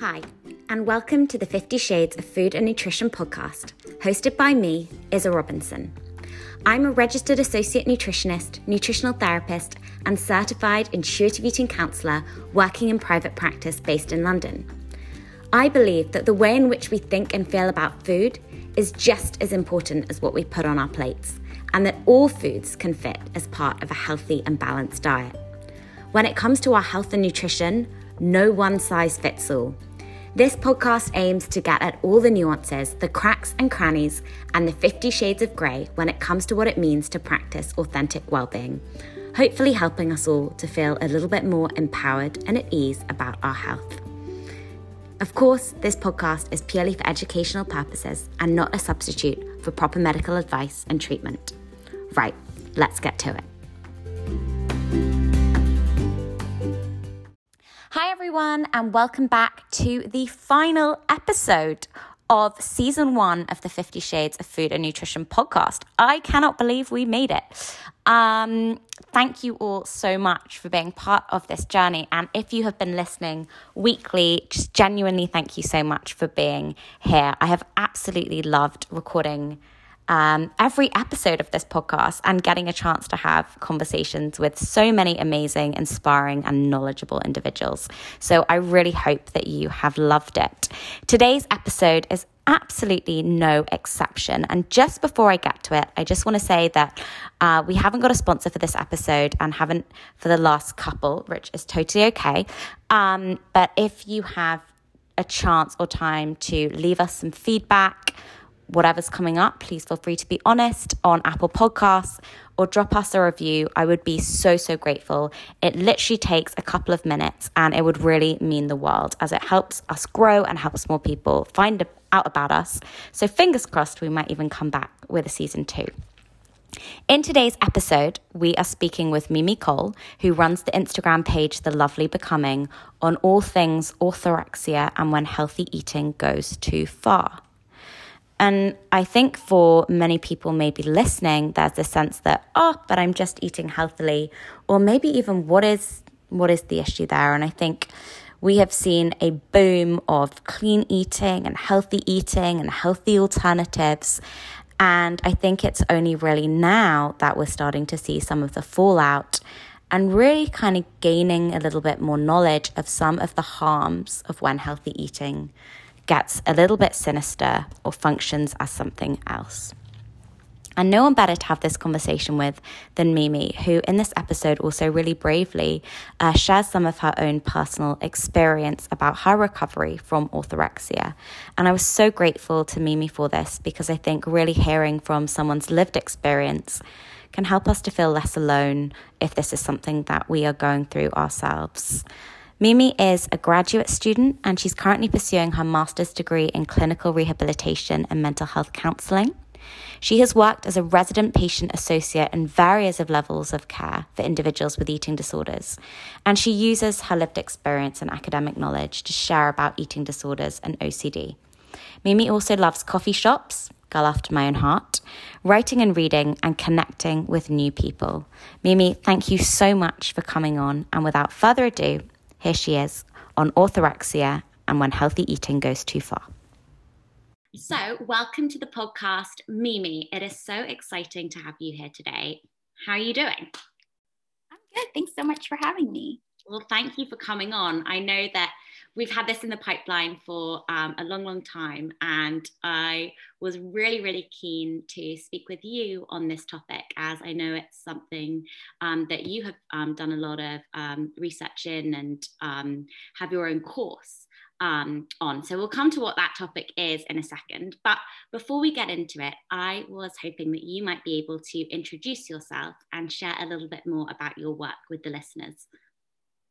Hi, and welcome to the 50 Shades of Food and Nutrition podcast, hosted by me, Isa Robinson. I'm a registered associate nutritionist, nutritional therapist, and certified intuitive eating counsellor working in private practice based in London. I believe that the way in which we think and feel about food is just as important as what we put on our plates, and that all foods can fit as part of a healthy and balanced diet. When it comes to our health and nutrition, no one size fits all. This podcast aims to get at all the nuances, the cracks and crannies, and the 50 shades of grey when it comes to what it means to practice authentic well-being, hopefully helping us all to feel a little bit more empowered and at ease about our health. Of course, this podcast is purely for educational purposes and not a substitute for proper medical advice and treatment. Right, let's get to it. Hi, everyone, and welcome back to the final episode of season one of the 50 Shades of Food and Nutrition podcast. I cannot believe we made it. Um, thank you all so much for being part of this journey. And if you have been listening weekly, just genuinely thank you so much for being here. I have absolutely loved recording um, every episode of this podcast and getting a chance to have conversations with so many amazing, inspiring, and knowledgeable individuals. So I really hope that you have loved it. Today's episode is absolutely no exception. And just before I get to it, I just want to say that uh, we haven't got a sponsor for this episode and haven't for the last couple, which is totally okay. Um, but if you have a chance or time to leave us some feedback, whatever's coming up, please feel free to be honest on Apple Podcasts or drop us a review. I would be so, so grateful. It literally takes a couple of minutes and it would really mean the world as it helps us grow and helps more people find out about us. So, fingers crossed, we might even come back with a season two. In today's episode, we are speaking with Mimi Cole, who runs the Instagram page The Lovely Becoming, on all things orthorexia and when healthy eating goes too far. And I think for many people, maybe listening, there's a sense that, oh, but I'm just eating healthily, or maybe even what is what is the issue there? And I think we have seen a boom of clean eating and healthy eating and healthy alternatives. And I think it's only really now that we're starting to see some of the fallout and really kind of gaining a little bit more knowledge of some of the harms of when healthy eating gets a little bit sinister or functions as something else. And no one better to have this conversation with than Mimi, who in this episode also really bravely uh, shares some of her own personal experience about her recovery from orthorexia. And I was so grateful to Mimi for this because I think really hearing from someone's lived experience can help us to feel less alone if this is something that we are going through ourselves. Mimi is a graduate student and she's currently pursuing her master's degree in clinical rehabilitation and mental health counselling. She has worked as a resident patient associate in various of levels of care for individuals with eating disorders, and she uses her lived experience and academic knowledge to share about eating disorders and OCD. Mimi also loves coffee shops, girl after my own heart, writing and reading, and connecting with new people. Mimi, thank you so much for coming on, and without further ado, here she is on orthorexia and when healthy eating goes too far. So, welcome to the podcast, Mimi. It is so exciting to have you here today. How are you doing? I'm good. Thanks so much for having me. Well, thank you for coming on. I know that we've had this in the pipeline for um, a long, long time. And I was really, really keen to speak with you on this topic, as I know it's something um, that you have um, done a lot of um, research in and um, have your own course. Um, on. So we'll come to what that topic is in a second. But before we get into it, I was hoping that you might be able to introduce yourself and share a little bit more about your work with the listeners.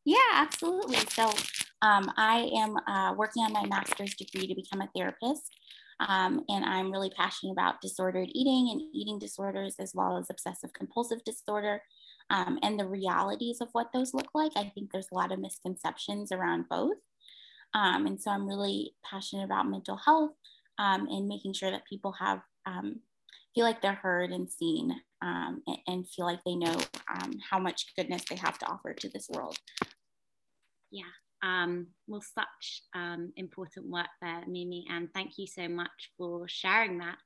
Yeah, absolutely. So um, I am uh, working on my master's degree to become a therapist. Um, and I'm really passionate about disordered eating and eating disorders, as well as obsessive compulsive disorder um, and the realities of what those look like. I think there's a lot of misconceptions around both. Um, and so I'm really passionate about mental health um, and making sure that people have um, feel like they're heard and seen um, and, and, feel like they know um, how much goodness they have to offer to this world. Yeah, Um, well, such um, important work there, Mimi, and thank you so much for sharing that.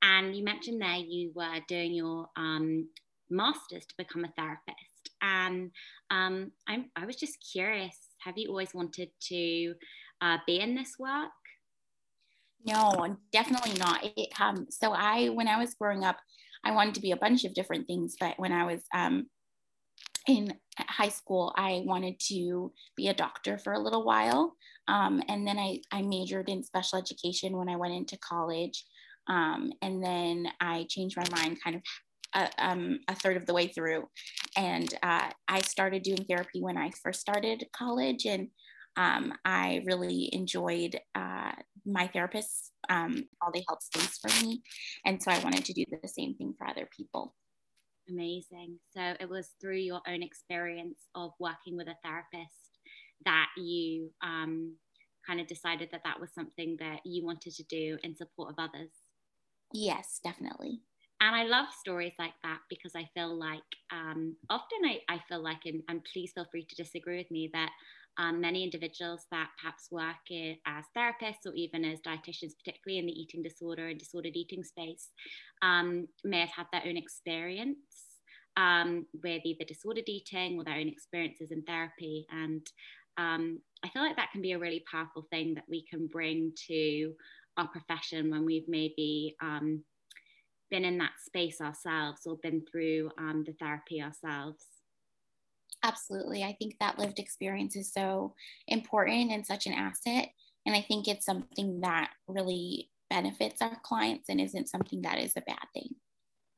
And you mentioned there you were doing your um, master's to become a therapist. And um, i was just curious have you always wanted to uh, be in this work? No, definitely not. It, um, so I, when I was growing up, I wanted to be a bunch of different things, but when I was um, in high school, I wanted to be a doctor for a little while. Um, and then I, I majored in special education when I went into college. Um, and then I changed my mind kind of a, um, a third of the way through. And uh, I started doing therapy when I first started college. And um, I really enjoyed uh, my therapists, um, all they held space for me. And so I wanted to do the same thing for other people. Amazing. So it was through your own experience of working with a therapist that you um, kind of decided that that was something that you wanted to do in support of others. Yes, definitely. And I love stories like that because I feel like um, often I, I feel like, and, and please feel free to disagree with me, that um, many individuals that perhaps work as therapists or even as dietitians, particularly in the eating disorder and disordered eating space, um, may have had their own experience um, with either disordered eating or their own experiences in therapy. And um, I feel like that can be a really powerful thing that we can bring to our profession when we've maybe um, been in that space ourselves or been through um, the therapy ourselves. Absolutely. I think that lived experience is so important and such an asset. And I think it's something that really benefits our clients and isn't something that is a bad thing.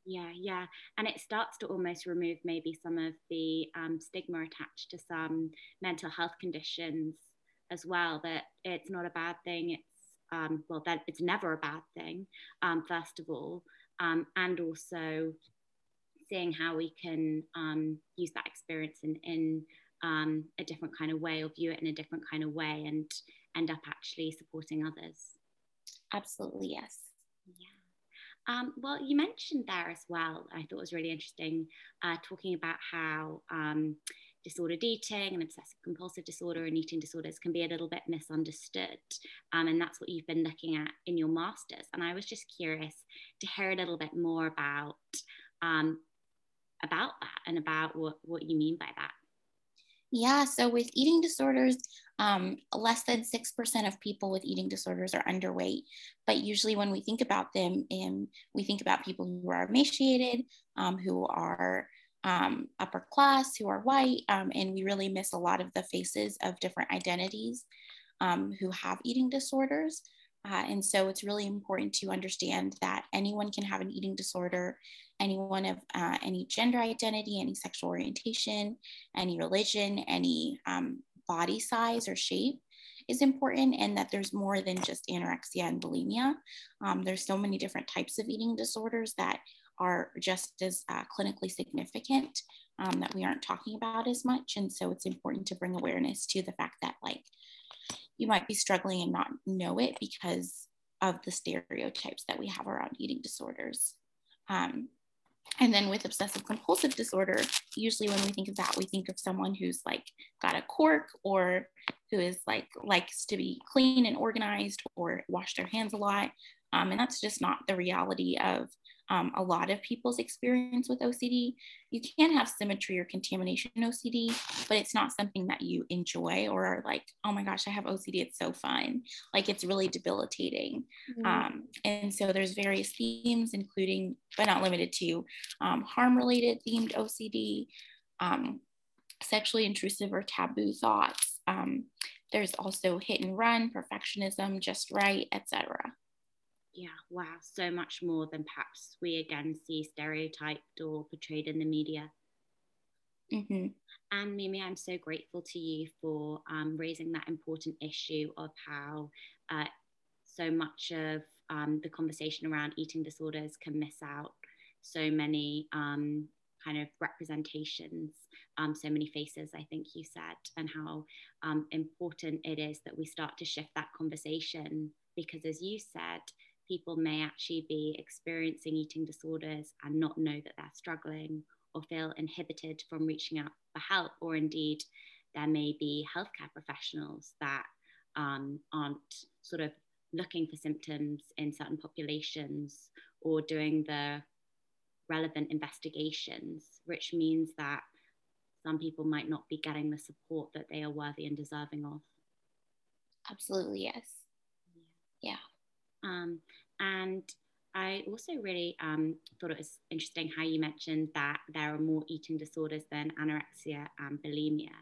Yeah, yeah. And it starts to almost remove maybe some of the um, stigma attached to some mental health conditions as well, that it's not a bad thing. It's, um, well, that it's never a bad thing, um, first of all um, and also seeing how we can um, use that experience in, in um, a different kind of way or view it in a different kind of way and end up actually supporting others. Absolutely, yes. Yeah. Um, well, you mentioned there as well, I thought it was really interesting, uh, talking about how um, disordered eating and obsessive compulsive disorder and eating disorders can be a little bit misunderstood. Um, and that's what you've been looking at in your master's. And I was just curious to hear a little bit more about um, about that and about what, what you mean by that. Yeah, so with eating disorders, um, less than 6% of people with eating disorders are underweight. But usually, when we think about them, we think about people who are emaciated, um, who are um, upper class who are white, um, and we really miss a lot of the faces of different identities um, who have eating disorders. Uh, and so it's really important to understand that anyone can have an eating disorder, anyone of uh, any gender identity, any sexual orientation, any religion, any um, body size or shape is important and that there's more than just anorexia and bulimia. Um, there's so many different types of eating disorders that are just as uh, clinically significant um, that we aren't talking about as much. And so it's important to bring awareness to the fact that, like, you might be struggling and not know it because of the stereotypes that we have around eating disorders. Um, and then with obsessive compulsive disorder, usually when we think of that, we think of someone who's like got a cork or who is like likes to be clean and organized or wash their hands a lot. Um, and that's just not the reality of um, a lot of people's experience with OCD. You can have symmetry or contamination OCD, but it's not something that you enjoy or are like, oh my gosh, I have OCD. It's so fun. Like it's really debilitating. Mm-hmm. Um, and so there's various themes, including, but not limited to, um, harm related themed OCD, um, sexually intrusive or taboo thoughts. Um, there's also hit and run, perfectionism, just right, etc yeah, wow, so much more than perhaps we again see stereotyped or portrayed in the media. Mm-hmm. And Mimi, I'm so grateful to you for um, raising that important issue of how uh, so much of um, the conversation around eating disorders can miss out so many um, kind of representations, um, so many faces, I think you said, and how um, important it is that we start to shift that conversation because, as you said, people may actually be experiencing eating disorders and not know that they're struggling or feel inhibited from reaching out for help or indeed there may be healthcare professionals that um, aren't sort of looking for symptoms in certain populations or doing the relevant investigations, which means that some people might not be getting the support that they are worthy and deserving of. Absolutely, yes. Yeah. Um, and I also really um, thought it was interesting how you mentioned that there are more eating disorders than anorexia and bulimia.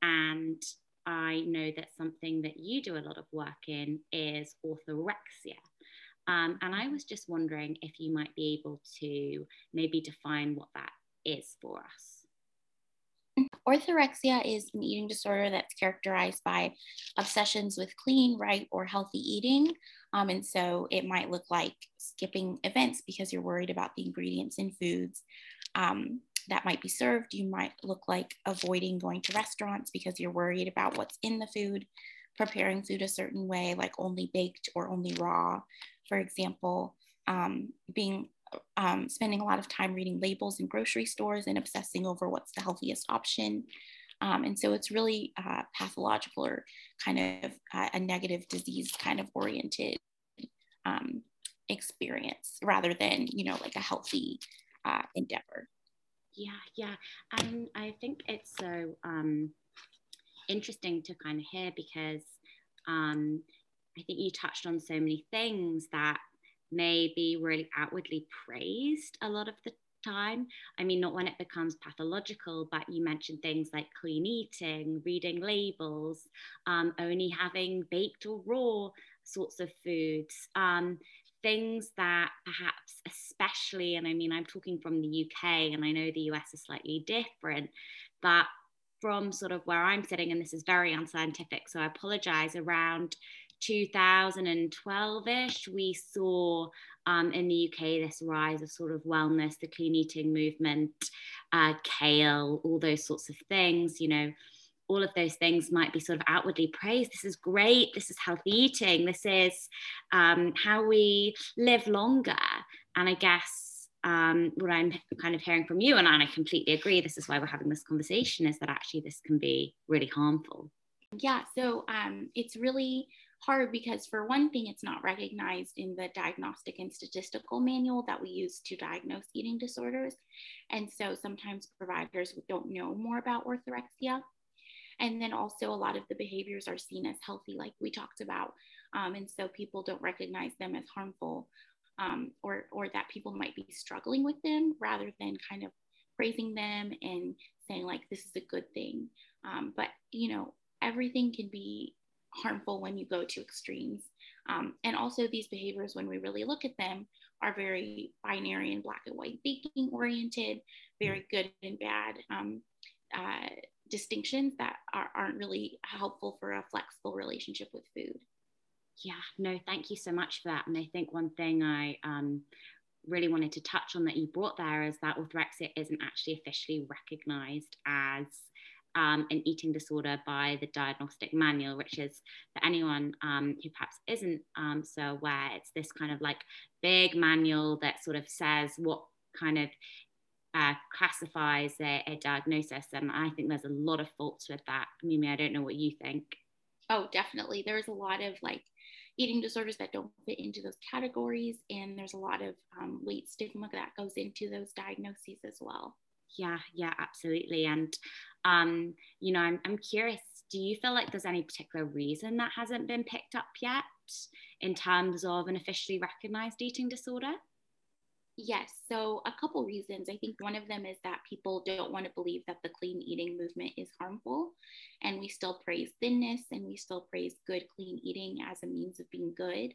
And I know that something that you do a lot of work in is orthorexia. Um, and I was just wondering if you might be able to maybe define what that is for us. Orthorexia is an eating disorder that's characterized by obsessions with clean, right, or healthy eating. Um, and so it might look like skipping events because you're worried about the ingredients in foods um, that might be served. You might look like avoiding going to restaurants because you're worried about what's in the food, preparing food a certain way, like only baked or only raw, for example. Um, being um, spending a lot of time reading labels in grocery stores and obsessing over what's the healthiest option. Um, and so it's really uh, pathological or kind of uh, a negative disease kind of oriented um, experience rather than, you know, like a healthy uh, endeavor. Yeah, yeah. And I think it's so um, interesting to kind of hear because um, I think you touched on so many things that may be really outwardly praised a lot of the time. I mean, not when it becomes pathological, but you mentioned things like clean eating, reading labels, um, only having baked or raw sorts of foods, um, things that perhaps, especially, and I mean, I'm talking from the UK and I know the US is slightly different, but from sort of where I'm sitting, and this is very unscientific, so I apologize, around 2012 ish, we saw um, in the UK this rise of sort of wellness, the clean eating movement, uh, kale, all those sorts of things. You know, all of those things might be sort of outwardly praised. This is great. This is healthy eating. This is um, how we live longer. And I guess um, what I'm kind of hearing from you, and I completely agree, this is why we're having this conversation, is that actually this can be really harmful. Yeah, so um, it's really hard because for one thing it's not recognized in the diagnostic and statistical manual that we use to diagnose eating disorders. And so sometimes providers don't know more about orthorexia. And then also a lot of the behaviors are seen as healthy like we talked about um, and so people don't recognize them as harmful um, or or that people might be struggling with them rather than kind of praising them and saying like this is a good thing. Um, but you know everything can be harmful when you go to extremes. Um, and also, these behaviors, when we really look at them, are very binary and black and white thinking oriented, very good and bad um, uh, distinctions that are, aren't really helpful for a flexible relationship with food. Yeah, no, thank you so much for that. And I think one thing I um, really wanted to touch on that you brought there is that orthorexia isn't actually officially recognized as um, an eating disorder by the diagnostic manual, which is for anyone um, who perhaps isn't um, so aware, it's this kind of like big manual that sort of says what kind of uh, classifies a, a, diagnosis. And I think there's a lot of faults with that. Mimi, I don't know what you think. Oh, definitely. There's a lot of like eating disorders that don't fit into those categories. And there's a lot of um, weight stigma that goes into those diagnoses as well. Yeah, yeah, absolutely. And um, you know, I'm, I'm curious, do you feel like there's any particular reason that hasn't been picked up yet in terms of an officially recognized eating disorder? Yes, so a couple reasons. I think one of them is that people don't want to believe that the clean eating movement is harmful. And we still praise thinness and we still praise good, clean eating as a means of being good.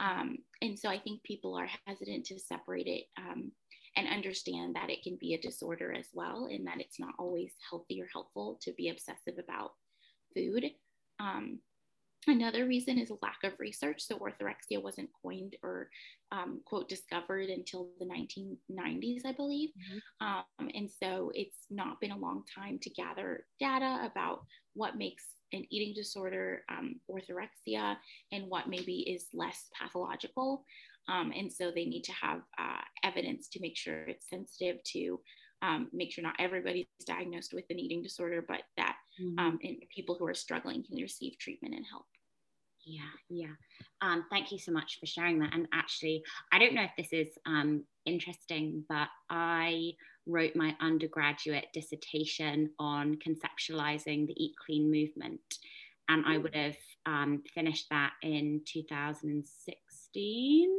Mm-hmm. Um, and so I think people are hesitant to separate it um, and understand that it can be a disorder as well, and that it's not always healthy or helpful to be obsessive about food. Um, another reason is a lack of research. So, orthorexia wasn't coined or, um, quote, discovered until the 1990s, I believe. Mm-hmm. Um, and so, it's not been a long time to gather data about what makes an eating disorder, um, orthorexia, and what maybe is less pathological. Um, and so they need to have uh, evidence to make sure it's sensitive to um, make sure not everybody's diagnosed with an eating disorder, but that mm-hmm. um, people who are struggling can receive treatment and help. Yeah, yeah. Um, thank you so much for sharing that. And actually, I don't know if this is um, interesting, but I wrote my undergraduate dissertation on conceptualizing the Eat Clean movement. And I would have um, finished that in 2016.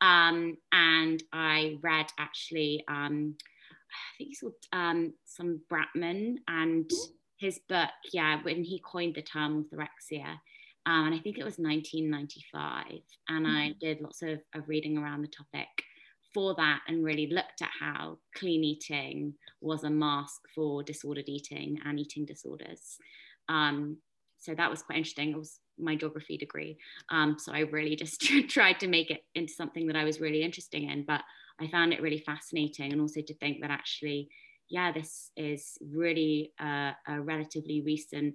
Um, and I read actually, um, I think he's called um, some Bratman and his book, yeah, when he coined the term orthorexia. Um, and I think it was 1995. And mm-hmm. I did lots of, of reading around the topic for that and really looked at how clean eating was a mask for disordered eating and eating disorders. Um, so that was quite interesting. It was my geography degree. Um, so I really just tried to make it into something that I was really interested in. But I found it really fascinating and also to think that actually, yeah, this is really a, a relatively recent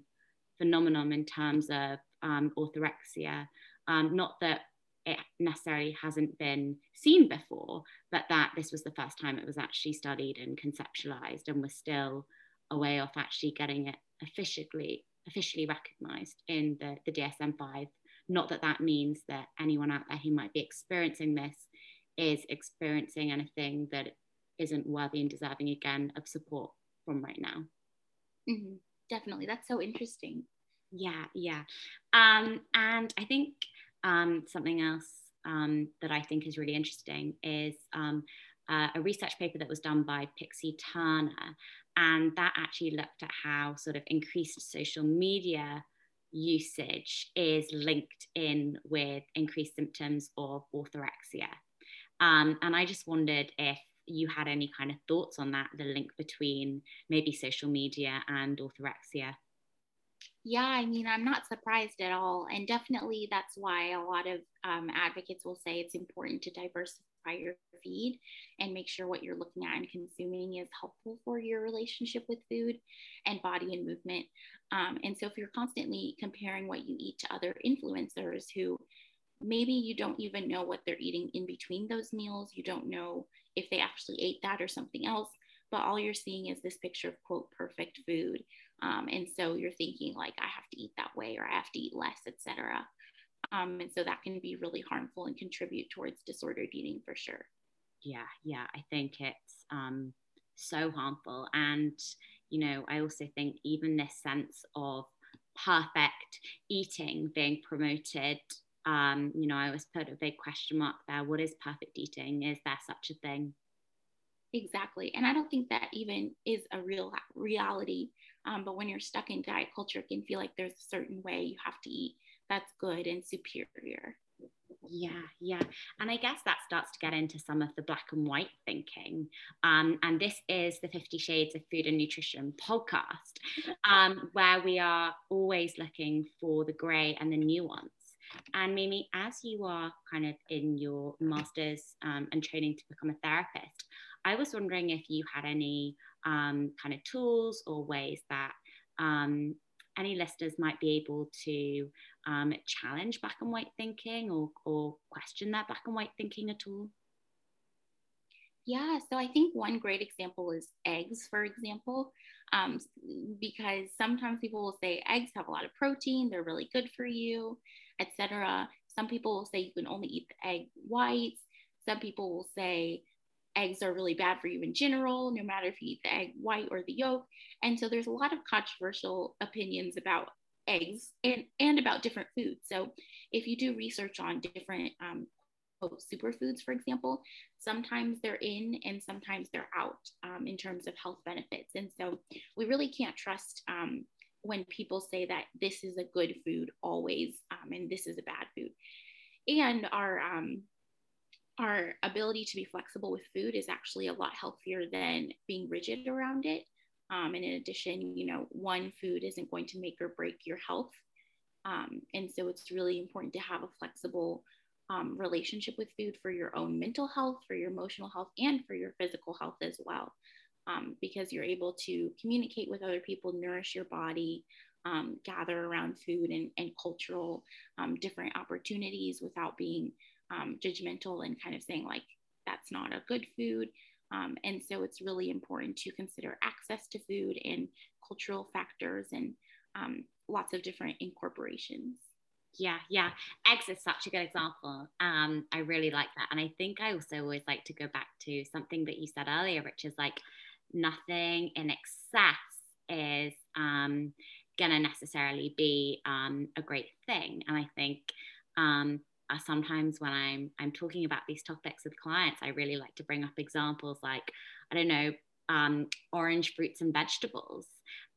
phenomenon in terms of um, orthorexia. Um, not that it necessarily hasn't been seen before, but that this was the first time it was actually studied and conceptualized, and we're still a way off actually getting it officially officially recognized in the, the DSM-5. Not that that means that anyone out there who might be experiencing this is experiencing anything that isn't worthy and deserving again of support from right now. Mm-hmm. Definitely, that's so interesting. Yeah, yeah. Um, and I think um, something else um, that I think is really interesting is um, uh, a research paper that was done by Pixie Turner. And that actually looked at how sort of increased social media usage is linked in with increased symptoms of orthorexia. Um, and I just wondered if you had any kind of thoughts on that, the link between maybe social media and orthorexia. Yeah, I mean, I'm not surprised at all. And definitely that's why a lot of um, advocates will say it's important to diversify your feed and make sure what you're looking at and consuming is helpful for your relationship with food and body and movement. Um, and so if you're constantly comparing what you eat to other influencers who maybe you don't even know what they're eating in between those meals, you don't know if they actually ate that or something else, but all you're seeing is this picture of quote perfect food um, and so you're thinking like i have to eat that way or i have to eat less etc um, and so that can be really harmful and contribute towards disordered eating for sure. Yeah yeah i think it's um, so harmful. And you know i also think even this sense of perfect eating being promoted um, you know i always put a big question mark there what is perfect eating? Is there such a thing? Exactly and i don't think that even is a real reality um, but when you're stuck in diet culture, it can feel like there's a certain way you have to eat that's good and superior. Yeah, yeah. And I guess that starts to get into some of the black and white thinking. Um, and this is the 50 Shades of Food and Nutrition podcast, um, where we are always looking for the grey and the nuance. And Mimi, as you are kind of in your master's um, and training to become a therapist, I was wondering if you had any um, kind of tools or ways that um, any listeners might be able to um, challenge black and white thinking or, or question that black and white thinking at all? Yeah, so I think one great example is eggs, for example, um, because sometimes people will say eggs have a lot of protein, they're really good for you, etc. Some people will say you can only eat the egg whites. Some people will say eggs are really bad for you in general, no matter if you eat the egg white or the yolk. And so there's a lot of controversial opinions about eggs and, and about different foods. So if you do research on different um, superfoods, for example, sometimes they're in and sometimes they're out um, in terms of health benefits. And so we really can't trust um, when people say that this is a good food always um, and this is a bad food. And our um, our ability to be flexible with food is actually a lot healthier than being rigid around it. Um, and in addition, you know, one food isn't going to make or break your health. Um, and so it's really important to have a flexible um, relationship with food for your own mental health, for your emotional health, and for your physical health as well. Um, because you're able to communicate with other people, nourish your body, um, gather around food and, and cultural um, different opportunities without being um, judgmental and kind of saying like that's not a good food Um, and so it's really important to consider access to food and cultural factors and um, lots of different incorporations. Yeah, yeah. Eggs is such a good example. Um, I really like that. And I think I also always like to go back to something that you said earlier, which is like nothing in excess is um, to necessarily be um, a great thing. And I think um, uh, sometimes when I'm I'm talking about these topics with clients, I really like to bring up examples like I don't know um, orange fruits and vegetables,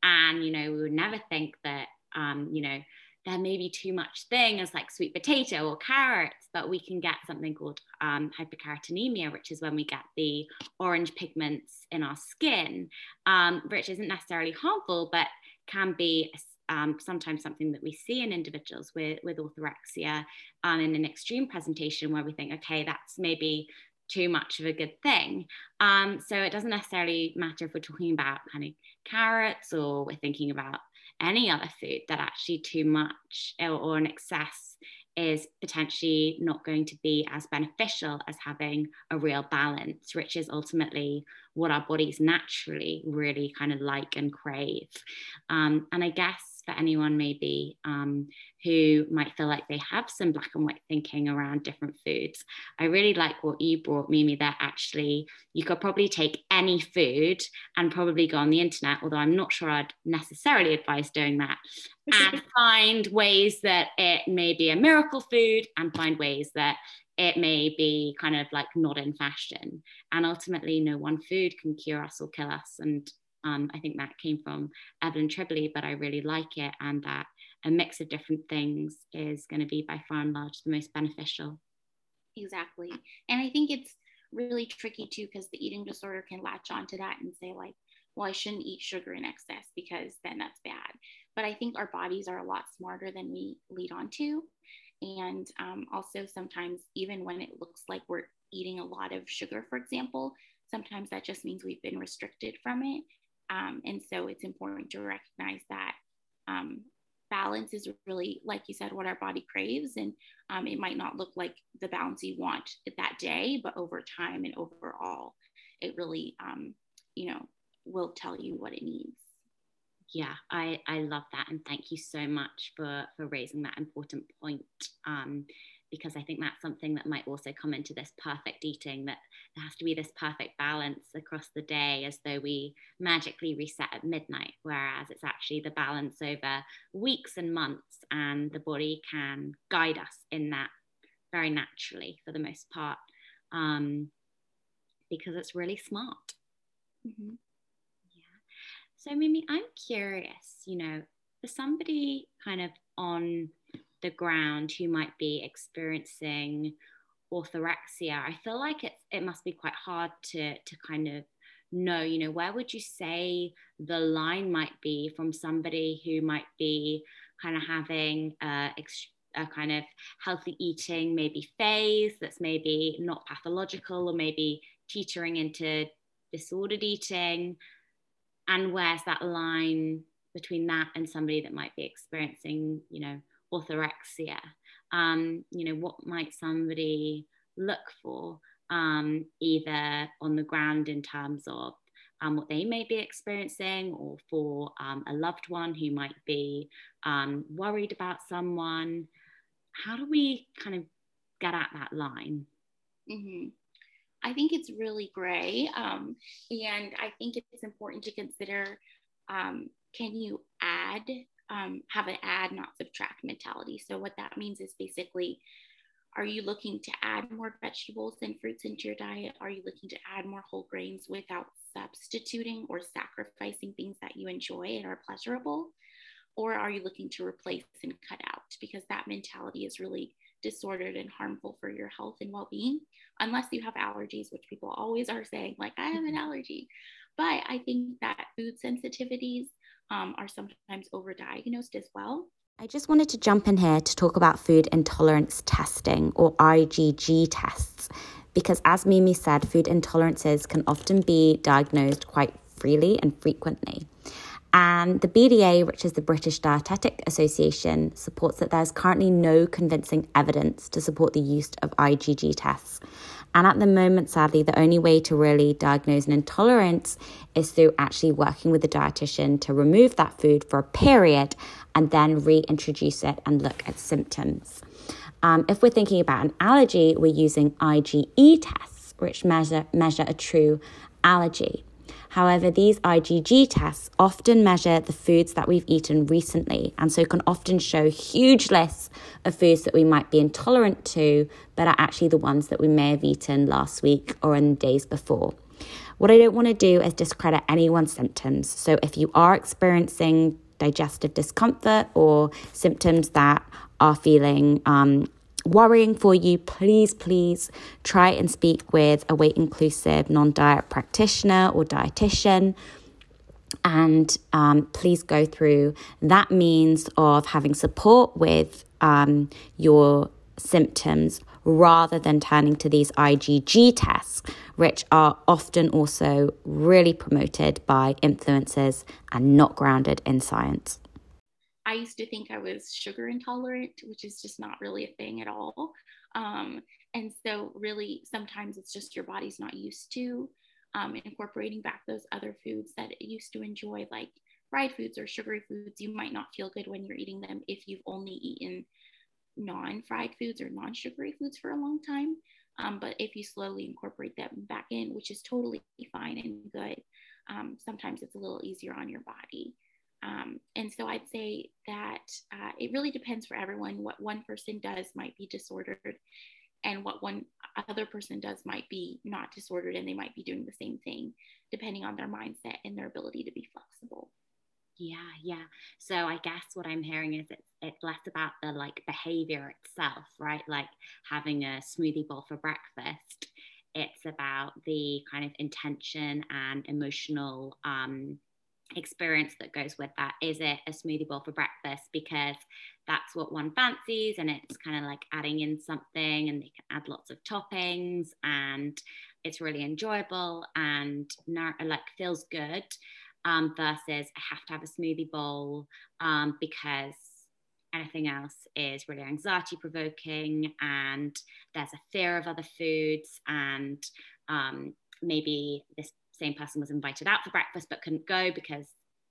and you know we would never think that um, you know there may be too much thing as like sweet potato or carrots, but we can get something called um, which is when we get the orange pigments in our skin, um, which isn't necessarily harmful, but can be um, sometimes something that we see in individuals with, with orthorexia um, in an extreme presentation where we think, okay, that's maybe too much of a good thing. Um, so it doesn't necessarily matter if we're talking about kind of carrots or we're thinking about any other food that actually too much or, or an excess is potentially not going to be as beneficial as having a real balance, which is ultimately what our bodies naturally really kind of like and crave. Um, and I guess for anyone maybe um, who might feel like they have some black and white thinking around different foods. I really like what you brought, Mimi, that actually you could probably take any food and probably go on the internet, although I'm not sure I'd necessarily advise doing that, and find ways that it may be a miracle food and find ways that it may be kind of like not in fashion. And ultimately, no one food can cure us or kill us. And um, I think that came from Evelyn Tribole, but I really like it, and that a mix of different things is going to be by far and large the most beneficial. Exactly. And I think it's really tricky too because the eating disorder can latch onto that and say, like, well, I shouldn't eat sugar in excess because then that's bad. But I think our bodies are a lot smarter than we lead on to. And um, also, sometimes, even when it looks like we're eating a lot of sugar, for example, sometimes that just means we've been restricted from it. Um, and so it's important to recognize that um, balance is really, like you said, what our body craves. And um, it might not look like the balance you want that day, but over time and overall, it really, um, you know, will tell you what it needs. Yeah, I, I love that. And thank you so much for, for raising that important point. Because I think that's something that might also come into this perfect eating that there has to be this perfect balance across the day as though we magically reset at midnight, whereas it's actually the balance over weeks and months, and the body can guide us in that very naturally for the most part um, because it's really smart. Mm-hmm. Yeah. So, Mimi, I'm curious, you know, for somebody kind of on the ground who might be experiencing orthorexia, I feel like it's it must be quite hard to to kind of know, you know, where would you say the line might be from somebody who might be kind of having a, a kind of healthy eating maybe phase that's maybe not pathological or maybe teetering into disordered eating. And where's that line between that and somebody that might be experiencing you know orthorexia. Um, you know, what might somebody look for um, either on the ground in terms of um, what they may be experiencing or for um, a loved one who might be um, worried about someone? How do we kind of get at that line? Mm-hmm. I think it's really gray. Um, and I think it's important to consider um, can you add um, have an add, not subtract mentality. So, what that means is basically, are you looking to add more vegetables and fruits into your diet? Are you looking to add more whole grains without substituting or sacrificing things that you enjoy and are pleasurable? Or are you looking to replace and cut out? Because that mentality is really disordered and harmful for your health and well being, unless you have allergies, which people always are saying, like, I have an allergy. But I think that food sensitivities, um, are sometimes overdiagnosed as well. I just wanted to jump in here to talk about food intolerance testing or IgG tests, because as Mimi said, food intolerances can often be diagnosed quite freely and frequently. And the BDA, which is the British Dietetic Association, supports that there's currently no convincing evidence to support the use of IgG tests. And at the moment, sadly, the only way to really diagnose an intolerance is through actually working with a dietitian to remove that food for a period and then reintroduce it and look at symptoms. Um, if we're thinking about an allergy, we're using IgE tests, which measure, measure a true allergy. However, these IgG tests often measure the foods that we've eaten recently and so can often show huge lists of foods that we might be intolerant to, but are actually the ones that we may have eaten last week or in the days before. What I don't want to do is discredit anyone's symptoms. So if you are experiencing digestive discomfort or symptoms that are feeling um, worrying for you, please, please try and speak with a weight inclusive non diet practitioner or dietitian. And um, please go through that means of having support with um, your symptoms rather than turning to these IgG tests, which are often also really promoted by influencers and not grounded in science. I used to think I was sugar intolerant, which is just not really a thing at all. Um, and so, really, sometimes it's just your body's not used to um, incorporating back those other foods that it used to enjoy, like fried foods or sugary foods. You might not feel good when you're eating them if you've only eaten non fried foods or non sugary foods for a long time. Um, but if you slowly incorporate them back in, which is totally fine and good, um, sometimes it's a little easier on your body. Um, and so I'd say that uh, it really depends for everyone. What one person does might be disordered, and what one other person does might be not disordered, and they might be doing the same thing depending on their mindset and their ability to be flexible. Yeah, yeah. So I guess what I'm hearing is it's it's less about the like behavior itself, right? Like having a smoothie bowl for breakfast. It's about the kind of intention and emotional um, experience that goes with that. Is it a smoothie bowl for breakfast because that's what one fancies and it's kind of like adding in something and they can add lots of toppings and it's really enjoyable and like feels good um, versus I have to have a smoothie bowl um, because anything else is really anxiety provoking and there's a fear of other foods and um, maybe this same person was invited out for breakfast but couldn't go because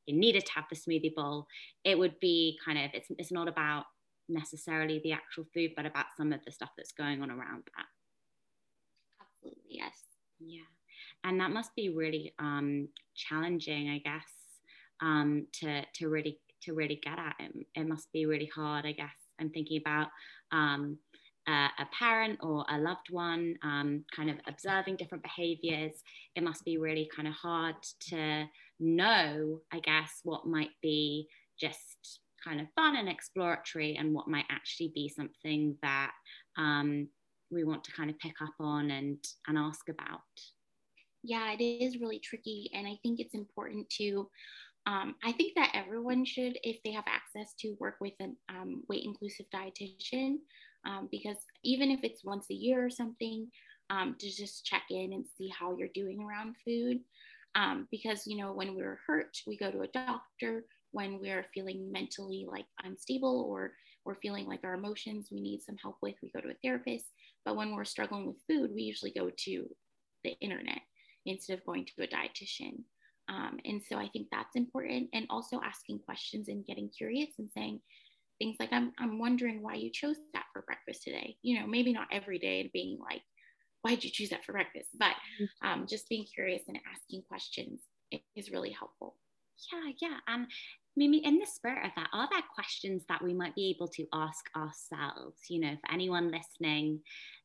they needed to have the smoothie bowl, it would be kind of it's it's not about necessarily the actual food, but about some of the stuff that's going on around that. Absolutely, yes. Yeah, and that must be really um, challenging, I guess, um, to to really to really get at. It, it must be really hard, I guess. I'm thinking about um, a, a parent or a loved one um, kind of observing different behaviors, it must be really kind of hard to know, I guess, what might be just kind of fun and exploratory and what might actually be something that um, we want to kind of pick up on and, and ask about. Yeah, it is really tricky. And I think it's important to um, I think that everyone should, if they have access to work with a um, weight inclusive dietitian, um, because even if it's once a year or something, um, to just check in and see how you're doing around food. Um, because, you know, when we're hurt, we go to a doctor. When we're feeling mentally like unstable or we're feeling like our emotions we need some help with, we go to a therapist. But when we're struggling with food, we usually go to the internet instead of going to a dietitian. Um, and so I think that's important. And also asking questions and getting curious and saying, things like I'm, I'm wondering why you chose that for breakfast today you know maybe not every day and being like why did you choose that for breakfast but mm-hmm. um, just being curious and asking questions is really helpful yeah yeah and Mimi, in the spirit of that, are there questions that we might be able to ask ourselves? You know, for anyone listening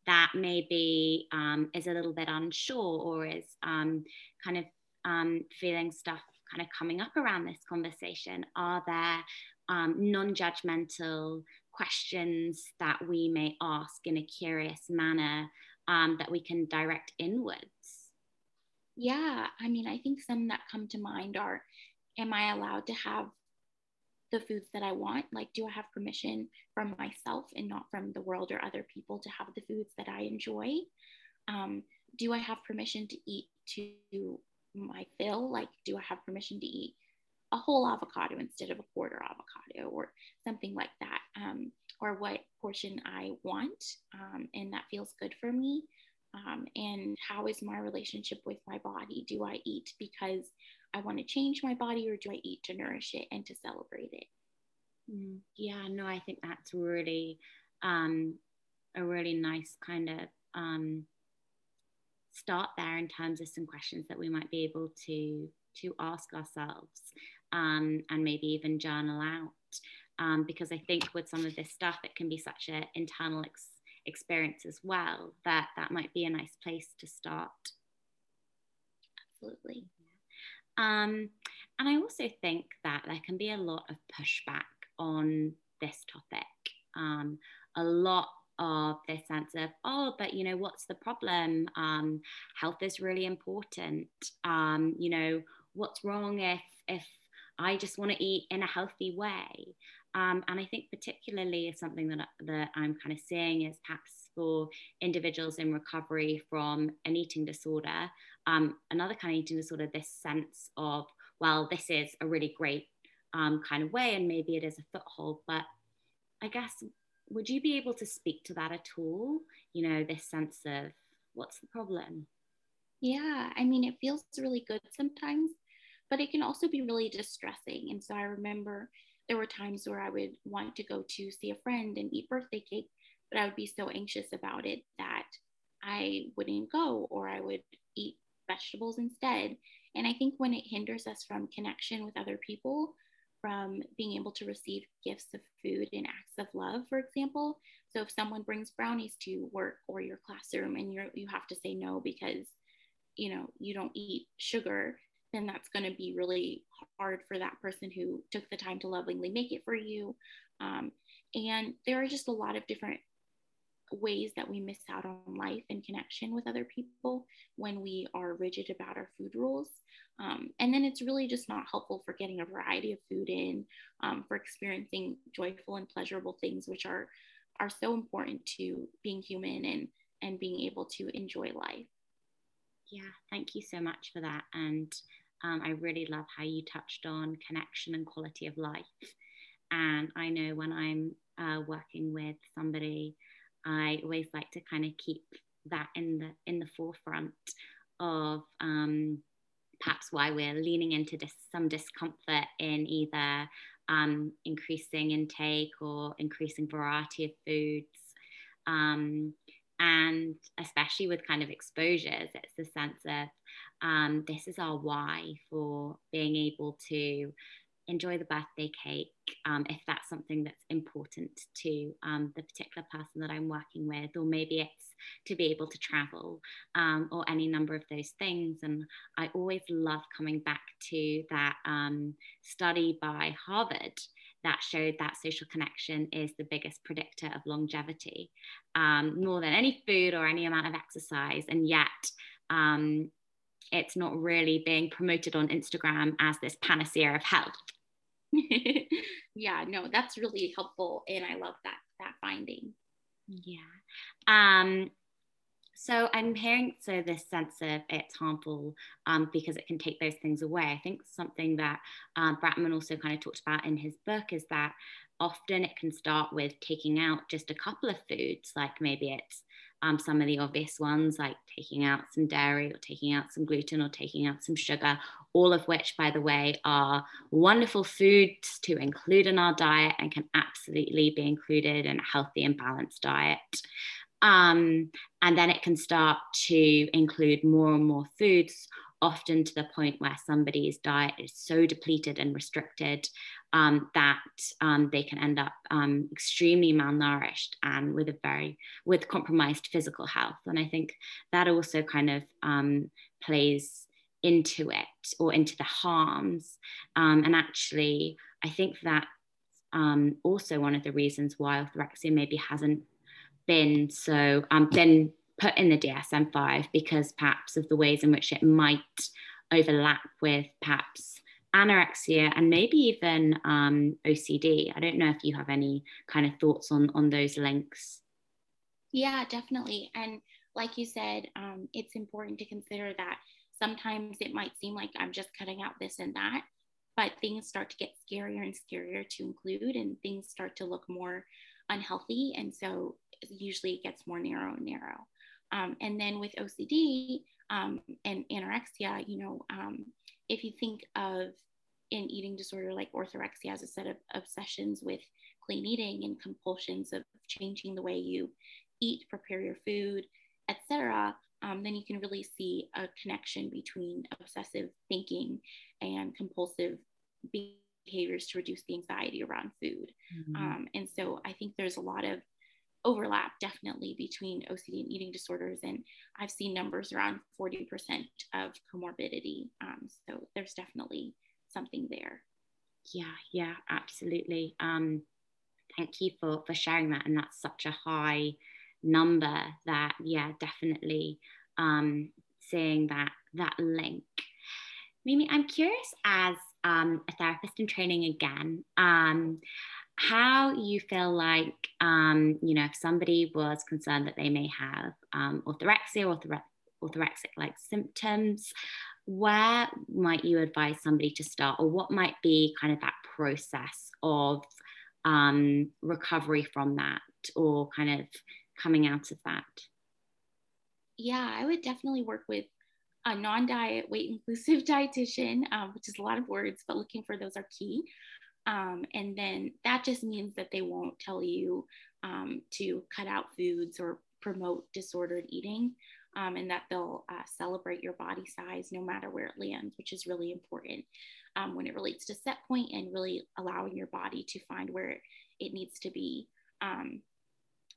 that maybe um, is a little bit unsure or is um, kind of um, feeling stuff kind of coming up around this conversation, are there um, non judgmental questions that we may ask in a curious manner um, that we can direct inwards? Yeah, I mean, I think some that come to mind are Am I allowed to have the foods that I want? Like, do I have permission from myself and not from the world or other people to have the foods that I enjoy? Um, do I have permission to eat to my fill? Like, do I have permission to eat a whole avocado instead of a quarter avocado or something like that, um, or what portion I want, um, and that feels good for me. Um, and how is my relationship with my body? Do I eat because I want to change my body, or do I eat to nourish it and to celebrate it? Mm, yeah, no, I think that's really um, a really nice kind of um, start there in terms of some questions that we might be able to to ask ourselves um, and maybe even journal out. Um, because I think with some of this stuff, it can be such an internal ex- experience as well that that might be a nice place to start. Absolutely. Um, and I also think that there can be a lot of pushback on this topic. Um, a lot of this sense of, oh, but you know, what's the problem? Um, health is really important. Um, you know, what's wrong if if I just want to eat in a healthy way? Um, and I think particularly something that, that I'm kind of seeing is perhaps for individuals in recovery from an eating disorder, um, another kind of eating disorder, this sense of, well, this is a really great um, kind of way, and maybe it is a foothold. But I guess, would you be able to speak to that at all? You know, this sense of what's the problem? Yeah, I mean, it feels really good sometimes, but it can also be really distressing. And so I remember there were times where I would want to go to see a friend and eat birthday cake, but I would be so anxious about it that I wouldn't go or I would eat vegetables instead. And I think when it hinders us from connection with other people, from being able to receive gifts of food and acts of love, for example. So if someone brings brownies to work or your classroom and you you have to say no because you know you don't eat sugar, then that's going to be really hard for that person who took the time to lovingly make it for you. Um, and there are just a lot of different ways that we miss out on life and connection with other people when we are rigid about our food rules. Um, and then it's really just not helpful for getting a variety of food in, um, for experiencing joyful and pleasurable things, which are are so important to being human and and being able to enjoy life. Yeah, thank you so much for that. And um, I really love how you touched on connection and quality of life. And I know when I'm uh, working with somebody I always like to kind of keep that in the in the forefront of um, perhaps why we're leaning into dis- some discomfort in either um, increasing intake or increasing variety of foods. Um, and especially with kind of exposures, it's the sense of um, this is our why for being able to enjoy the birthday cake um, if that's something that's important to um, the particular person that I'm working with, or maybe it's to be able to travel um, or any number of those things. And I always love coming back to that um, study by Harvard that showed that social connection is the biggest predictor of longevity, um, more than any food or any amount of exercise. And yet, um, it's not really being promoted on Instagram as this panacea of health. yeah, no, that's really helpful. And I love that, that finding. Yeah. Um, so I'm hearing so this sense of it's harmful um, because it can take those things away. I think something that um, Bratman also kind of talked about in his book is that often it can start with taking out just a couple of foods, like maybe it's um, some of the obvious ones like taking out some dairy or taking out some gluten or taking out some sugar, all of which, by the way, are wonderful foods to include in our diet and can absolutely be included in a healthy and balanced diet. Um, and then it can start to include more and more foods often to the point where somebody's diet is so depleted and restricted um, that um, they can end up um, extremely malnourished and with a very with compromised physical health. And i think that also kind of um, plays into it or into the harms. Um, and actually i think that um, also one of the reasons why orthorexia maybe hasn't been so been put in the DSM-5 because perhaps of the ways in which it might overlap with perhaps anorexia and maybe even um, OCD. I don't know if you have any kind of thoughts on on those links. Yeah, definitely. And like you said, um, it's important to consider that sometimes it might seem like I'm just cutting out this and that, but things start to get scarier and scarier to include, and things start to look more unhealthy. And so usually it gets more narrow and narrow. Um, and then with OCD um, and anorexia, you know, um, if you think of an eating disorder like orthorexia as a set of obsessions with clean eating and compulsions of changing the way you eat, prepare your food, etc., um, then you can really see a connection between obsessive thinking and compulsive behaviors to reduce the anxiety around food. Mm-hmm. Um, and so I think there's a lot of overlap definitely between OCD and eating disorders. And I've seen numbers around 40% of comorbidity. Um, so there's definitely something there. Yeah, yeah, absolutely. Um, thank you for, for sharing that. And that's such a high number that, yeah, definitely um, seeing that, that link. Mimi, I'm curious as um, a therapist in training again, um, how you feel like, um, you know, if somebody was concerned that they may have um, orthorexia, orthore- orthorexic like symptoms, where might you advise somebody to start, or what might be kind of that process of um, recovery from that, or kind of coming out of that? Yeah, I would definitely work with a non-diet weight inclusive dietitian, um, which is a lot of words, but looking for those are key. Um, and then that just means that they won't tell you um, to cut out foods or promote disordered eating, um, and that they'll uh, celebrate your body size no matter where it lands, which is really important um, when it relates to set point and really allowing your body to find where it needs to be. Um,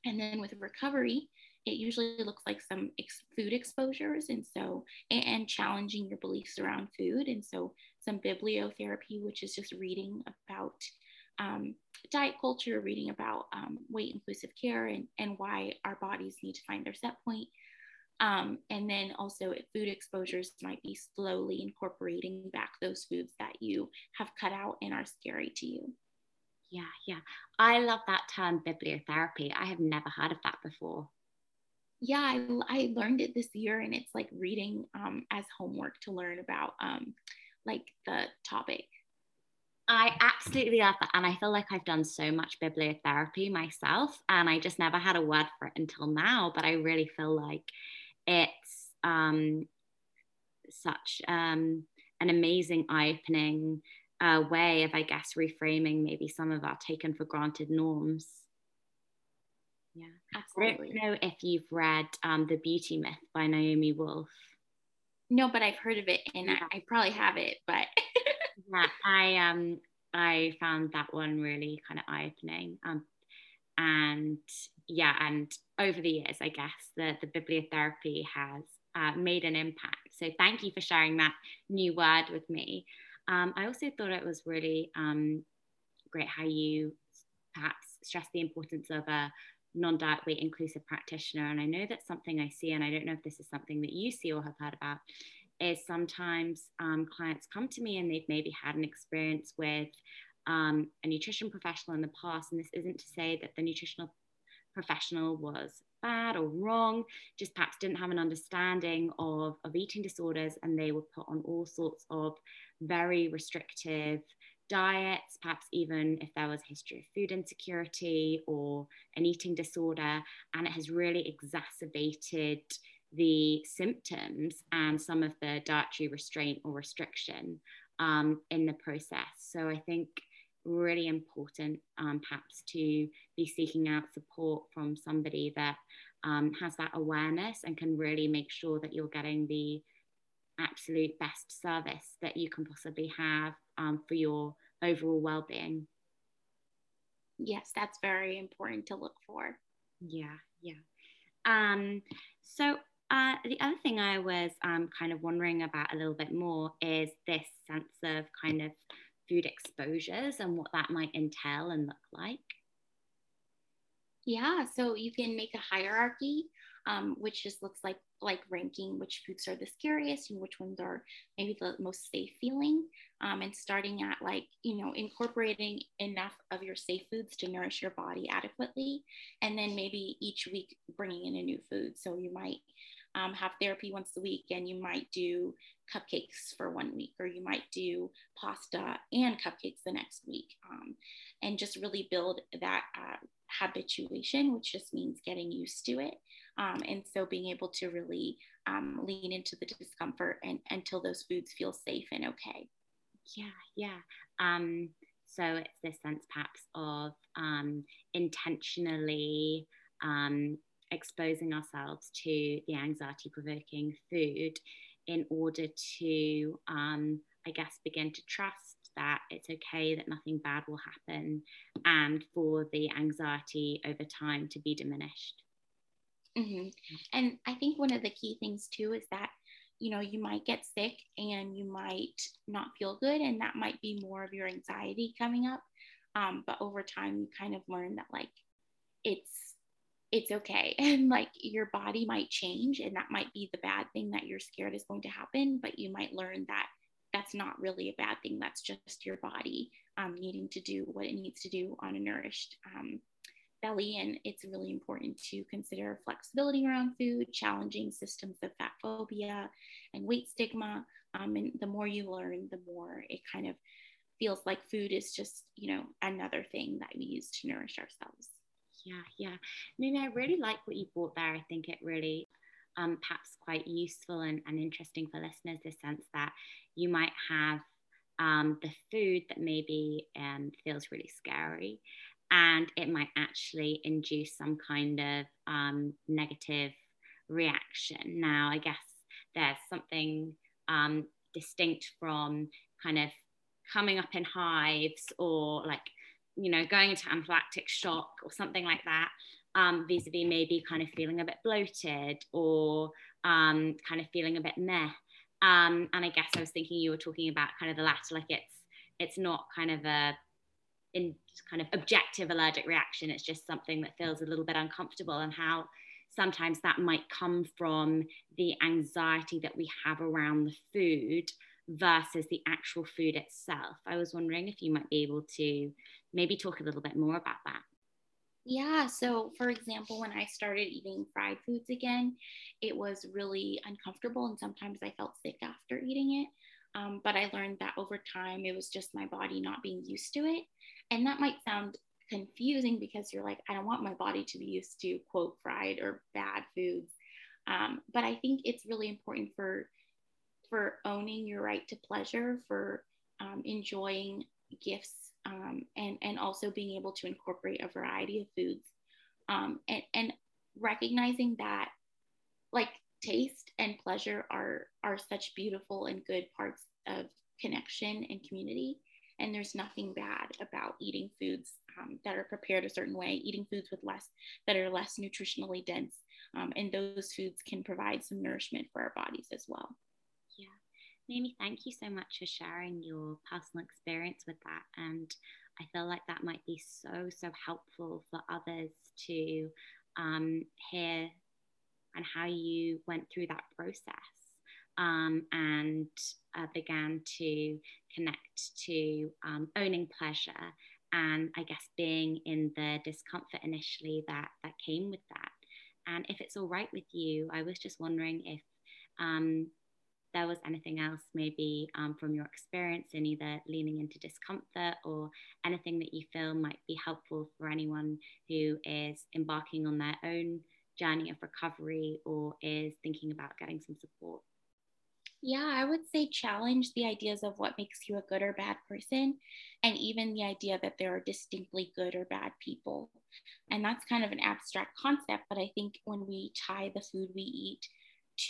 and then with recovery, it usually looks like some ex- food exposures and so and, and, challenging your beliefs around food and so some bibliotherapy which is just reading about um, diet culture reading about um, weight inclusive care and, and why our bodies need to find their set point. Um, and then also food exposures might be slowly incorporating back those foods that you have cut out and are scary to you. Yeah yeah. I love that term bibliotherapy. I have never heard of that before yeah, I, I learned it this year and it's like reading um, as homework to learn about um, like the topic. I absolutely love that. And I feel like I've done so much bibliotherapy myself and I just never had a word for it until now. But I really feel like it's um, such um, an amazing eye opening uh, way of, I guess, reframing maybe some of our taken for granted norms. Yeah, absolutely. I don't know if you've read um, The Beauty Myth by Naomi Wolf. No, but I've heard of it and yeah. I, I, probably have it, but yeah, I um I found that one really kind of eye-opening. Um and yeah, and over the years, I guess the, the bibliotherapy has uh, made an impact. So thank you for sharing that new word with me. Um, I also thought it was really um, great how you perhaps stress the importance of a non-diet weight inclusive practitioner and i know that's something i see and i don't know if this is something that you see or have heard about is sometimes um, clients come to me and they've maybe had an experience with um, a nutrition professional in the past and this isn't to say that the nutritional professional was bad or wrong just perhaps didn't have an understanding of, of eating disorders and they were put on all sorts of very restrictive diets, perhaps even if there was a history of food insecurity or an eating disorder, and it has really exacerbated the symptoms and some of the dietary restraint or restriction um, in the process. So I think really important um, perhaps to be seeking out support from somebody that um, has that awareness and can really make sure that you're getting the absolute best service that you can possibly have um, for your overall well-being. Yes that's very important to look for. Yeah yeah. Um, so uh, the other thing I was um, kind of wondering about a little bit more is this sense of kind of food exposures and what that might entail and look like. Yeah, so you can make a hierarchy um, which just looks like like ranking which foods are the scariest and which ones are maybe the most safe feeling um, and starting at like you know incorporating enough of your safe foods to nourish your body adequately and then maybe each week bringing in a new food so you might um, have therapy once a week and you might do cupcakes for one week, or you might do pasta and cupcakes the next week, um, and just really build that uh, habituation, which just means getting used to it. Um, and so being able to really um, lean into the discomfort and until those foods feel safe and okay. Yeah, yeah. Um, so it's this sense perhaps of um, intentionally um, exposing ourselves to the anxiety provoking food in order to, um, I guess, begin to trust that it's okay, that nothing bad will happen, and for the anxiety over time to be diminished. Mm-hmm. And I think one of the key things too is that, you know, you might get sick and you might not feel good, and that might be more of your anxiety coming up. Um, but over time, you kind of learn that, like, it's it's okay and like your body might change and that might be the bad thing that you're scared is going to happen but you might learn that that's not really a bad thing that's just your body um, needing to do what it needs to do on a nourished um, belly and it's really important to consider flexibility around food challenging systems of fat phobia and weight stigma um, and the more you learn the more it kind of feels like food is just you know another thing that we use to nourish ourselves yeah, yeah. No, I really like what you brought there. I think it really um, perhaps quite useful and, and interesting for listeners, the sense that you might have um, the food that maybe um, feels really scary and it might actually induce some kind of um, negative reaction. Now, I guess there's something um, distinct from kind of coming up in hives or like you know, going into anaphylactic shock or something like that, um, vis-a-vis maybe kind of feeling a bit bloated or um, kind of feeling a bit meh. Um, and I guess I was thinking you were talking about kind of the latter, like it's it's not kind of a in kind of objective allergic reaction. It's just something that feels a little bit uncomfortable, and how sometimes that might come from the anxiety that we have around the food versus the actual food itself. I was wondering if you might be able to maybe talk a little bit more about that. Yeah. So, for example, when I started eating fried foods again, it was really uncomfortable. And sometimes I felt sick after eating it. Um, but I learned that over time, it was just my body not being used to it. And that might sound confusing because you're like, I don't want my body to be used to, quote, fried or bad foods. Um, but I think it's really important for for owning your right to pleasure, for um, enjoying gifts um, and, and also being able to incorporate a variety of foods um, and, and recognizing that like taste and pleasure are, are such beautiful and good parts of connection and community. And there's nothing bad about eating foods um, that are prepared a certain way, eating foods with less that are less nutritionally dense. Um, and those foods can provide some nourishment for our bodies as well. Yeah. Mimi, thank you so much for sharing your personal experience with that. And I feel like that might be so, so helpful for others to um, hear and how you went through that process um, and uh, began to connect to um, owning pleasure and I guess being in the discomfort initially that that came with that. And if it's all right with you, I was just wondering if um, there was anything else, maybe um, from your experience in either leaning into discomfort or anything that you feel might be helpful for anyone who is embarking on their own journey of recovery or is thinking about getting some support? Yeah, I would say challenge the ideas of what makes you a good or bad person, and even the idea that there are distinctly good or bad people. And that's kind of an abstract concept, but I think when we tie the food we eat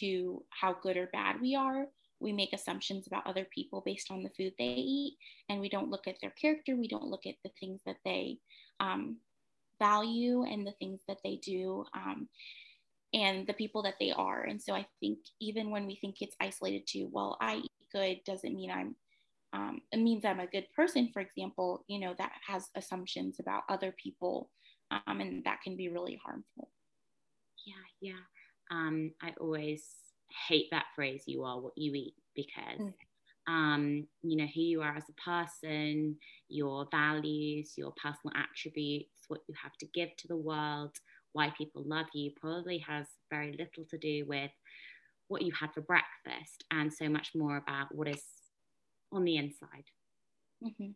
to how good or bad we are. We make assumptions about other people based on the food they eat, and we don't look at their character. We don't look at the things that they um, value and the things that they do. Um, and the people that they are. And so I think even when we think it's isolated to, well, I eat good doesn't mean I'm, um, it means I'm a good person, for example, you know, that has assumptions about other people. Um, and that can be really harmful. Yeah, yeah um, I always hate that phrase, you are what you eat, because, mm. um, you know, who you are as a person, your values, your personal attributes, what you have to give to the world, why people love you probably has very little to do with what you had for breakfast and so much more about what is on the inside. Mm-hmm.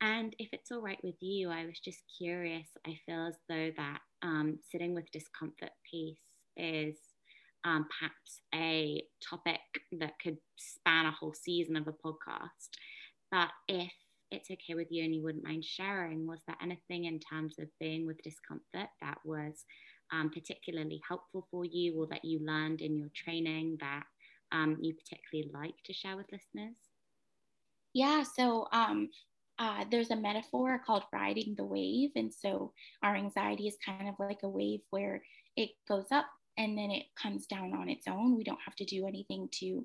And if it's all right with you, I was just curious. I feel as though that um, sitting with discomfort piece is um, perhaps a topic that could span a whole season of a podcast. But if it's okay with you and you wouldn't mind sharing, was there anything in terms of being with discomfort that was um, particularly helpful for you or that you learned in your training that um, you particularly like to share with listeners? Yeah, so um, uh, there's a metaphor called riding the wave. And so our anxiety is kind of like a wave where it goes up and then it comes down on its own. We don't have to do anything to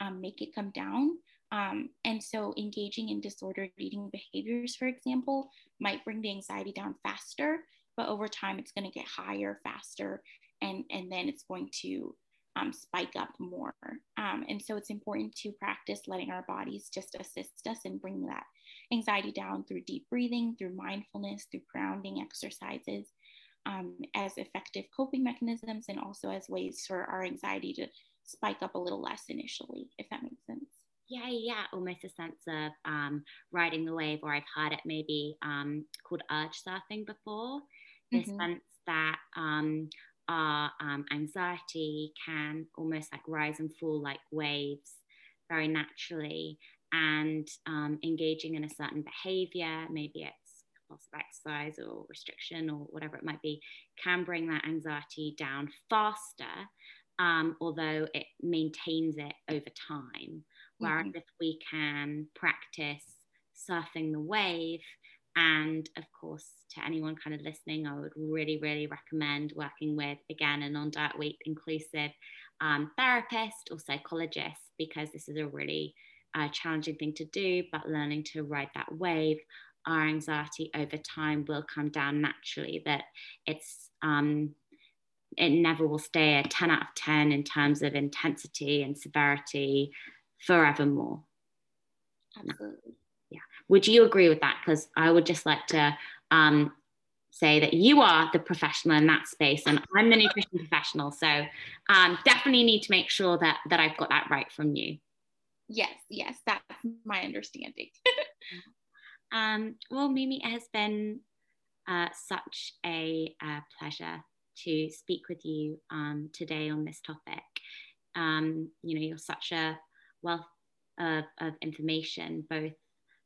um, make it come down. Um, and so engaging in disordered eating behaviors, for example, might bring the anxiety down faster, but over time it's going to get higher faster and, and then it's going to um, spike up more. Um, and so it's important to practice letting our bodies just assist us and bring that anxiety down through deep breathing, through mindfulness, through grounding exercises um, as effective coping mechanisms and also as ways for our anxiety to spike up a little less initially, if that makes sense. Yeah, yeah, almost a sense of um, riding the wave, or I've heard it maybe um, called urge surfing before. This mm-hmm. sense that um, our um, anxiety can almost like rise and fall like waves very naturally and um, engaging in a certain behavior, maybe it's loss of exercise or restriction or whatever it might be, can bring that anxiety down faster, um, although it maintains it over time. Whereas mm-hmm. if we can practice surfing the wave, and of course, to anyone kind of listening, I would really, really recommend working with, again, a non diet weight inclusive um, therapist or psychologist because this is a really a challenging thing to do, but learning to ride that wave, our anxiety over time will come down naturally. That it's um, it never will stay a 10 out of 10 in terms of intensity and severity forevermore. Absolutely. Yeah. Would you agree with that? Because I would just like to um, say that you are the professional in that space and I'm the nutrition professional. So um, definitely need to make sure that that I've got that right from you. Yes, yes, that's my understanding. um, well, Mimi, it has been uh, such a uh, pleasure to speak with you um, today on this topic. Um, you know, you're such a wealth of, of, information, both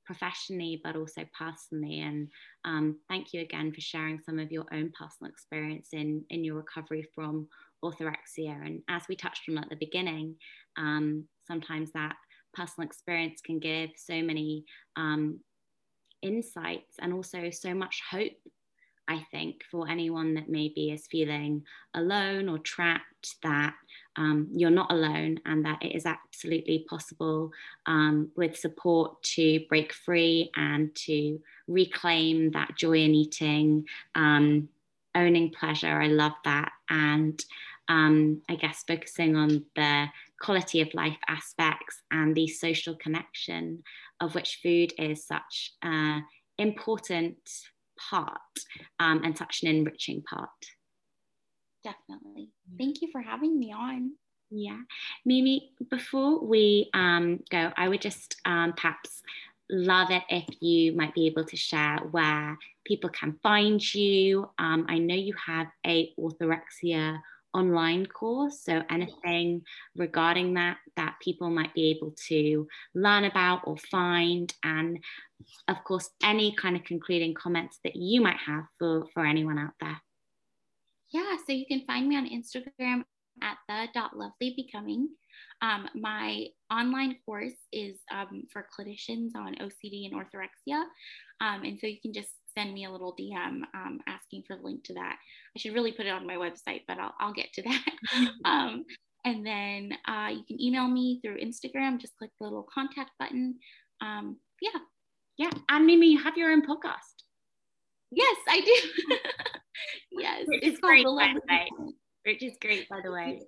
professionally but also personally. And um, thank you again for sharing some of your own personal experience in, in your recovery from orthorexia. And as we touched on at the beginning, um, sometimes that personal experience can give so many um, insights and also so much hope I think, for anyone that maybe is feeling alone or trapped, that um, you're not alone and that it is absolutely possible um, with support to break free and to reclaim that joy in eating, um, owning pleasure. I love that. And um, I guess focusing on the quality of life aspects and the social connection of which food is such an important part um, and such an enriching part. Definitely. Thank you for having me on. Yeah. Mimi, before we um, go, I would just um, perhaps love it if you might be able to share where people can find you. Um, I know you have a orthorexia online course. So anything regarding that that people might be able to learn about or find. And of course, any kind of concluding comments that you might have for, for anyone out there. Yeah, so you can find me on Instagram at the dot lovely becoming. Um, my online course is um, for clinicians on OCD and orthorexia. Um, and so you can just send me a little DM um, asking for the link to that. I should really put it on my website, but I'll, I'll get to that. um, and then uh, you can email me through Instagram. Just click the little contact button. Um, yeah. Yeah. And Mimi, you have your own podcast. Yes, I do. yes. Which it's great, by the way. Which is great, by the way.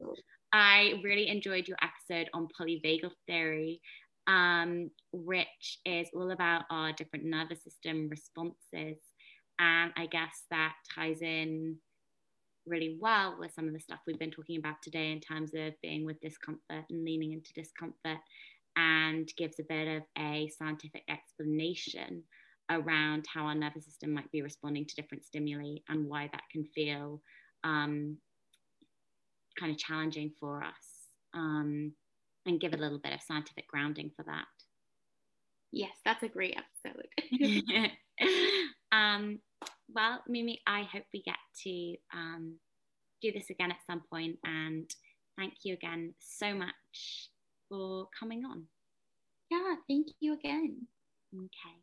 I really enjoyed your episode on polyvagal theory um, which is all about our different nervous system responses. And I guess that ties in really well with some of the stuff we've been talking about today in terms of being with discomfort and leaning into discomfort and gives a bit of a scientific explanation around how our nervous system might be responding to different stimuli and why that can feel um, kind of challenging for us um, and give a little bit of scientific grounding for that. Yes, that's a great episode. um, well, Mimi, I hope we get to um, do this again at some point and thank you again so much for coming on. Yeah, thank you again. Okay.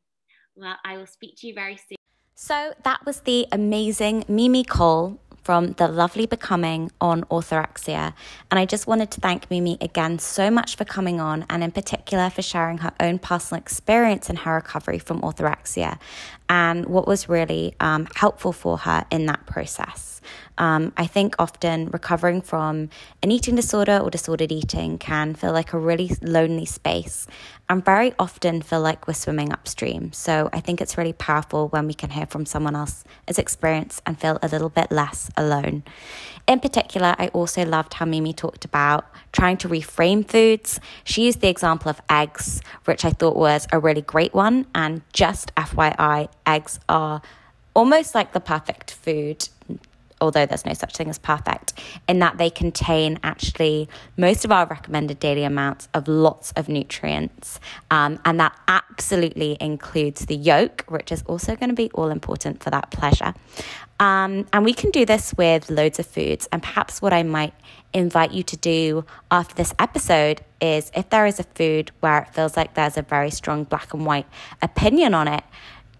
Well, I will speak to you very soon. So that was the amazing Mimi Cole from The Lovely Becoming on orthorexia. And I just wanted to thank Mimi again so much for coming on and, in particular, for sharing her own personal experience in her recovery from orthorexia and what was really um, helpful for her in that process. Um, I think often recovering from an eating disorder or disordered eating can feel like a really lonely space and very often feel like we're swimming upstream. So I think it's really powerful when we can hear from someone else's experience and feel a little bit less alone. In particular, I also loved how Mimi talked about trying to reframe foods. She used the example of eggs, which I thought was a really great one. And just FYI, eggs are almost like the perfect food although there's no such thing as perfect, in that they contain actually most of our recommended daily amounts of lots of nutrients. Um, and that absolutely includes the yolk, which is also going to be all important for that pleasure. Um, and we can do this with loads of foods. And perhaps what I might invite you to do after this episode is if there is a food where it feels like there's a very strong black and white opinion on it,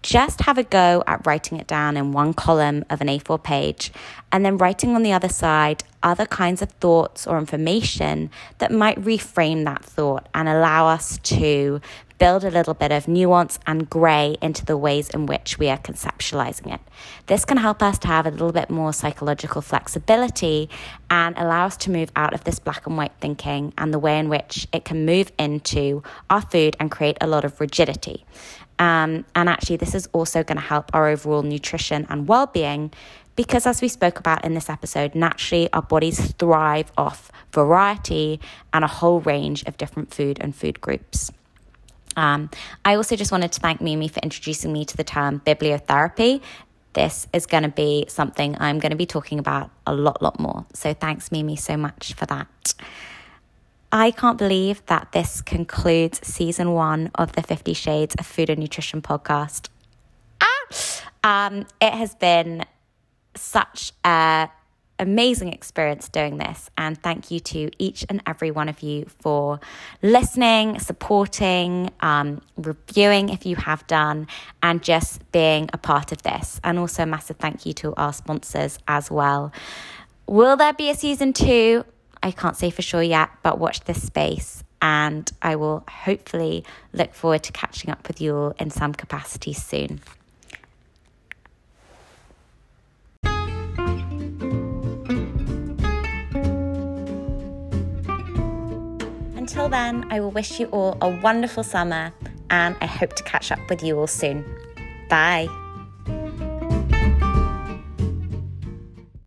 just have a go at writing it down in one column of an A4 page and then writing on the other side other kinds of thoughts or information that might reframe that thought and allow us to build a little bit of nuance and grey into the ways in which we are conceptualizing it. This can help us to have a little bit more psychological flexibility and allow us to move out of this black and white thinking and the way in which it can move into our food and create a lot of rigidity. Um, and actually, this is also going to help our overall nutrition and well being because, as we spoke about in this episode, naturally our bodies thrive off variety and a whole range of different food and food groups. Um, I also just wanted to thank Mimi for introducing me to the term bibliotherapy. This is going to be something I'm going to be talking about a lot, lot more. So thanks, Mimi, so much for that. I can't believe that this concludes season one of the Fifty Shades of Food and Nutrition podcast. Ah! Um, it has been such a amazing experience doing this. And thank you to each and every one of you for listening, supporting, um, reviewing if you have done, and just being a part of this. And also, a massive thank you to our sponsors as well. Will there be a season two? I can't say for sure yet, but watch this space. And I will hopefully look forward to catching up with you all in some capacity soon. Until then, I will wish you all a wonderful summer and I hope to catch up with you all soon. Bye.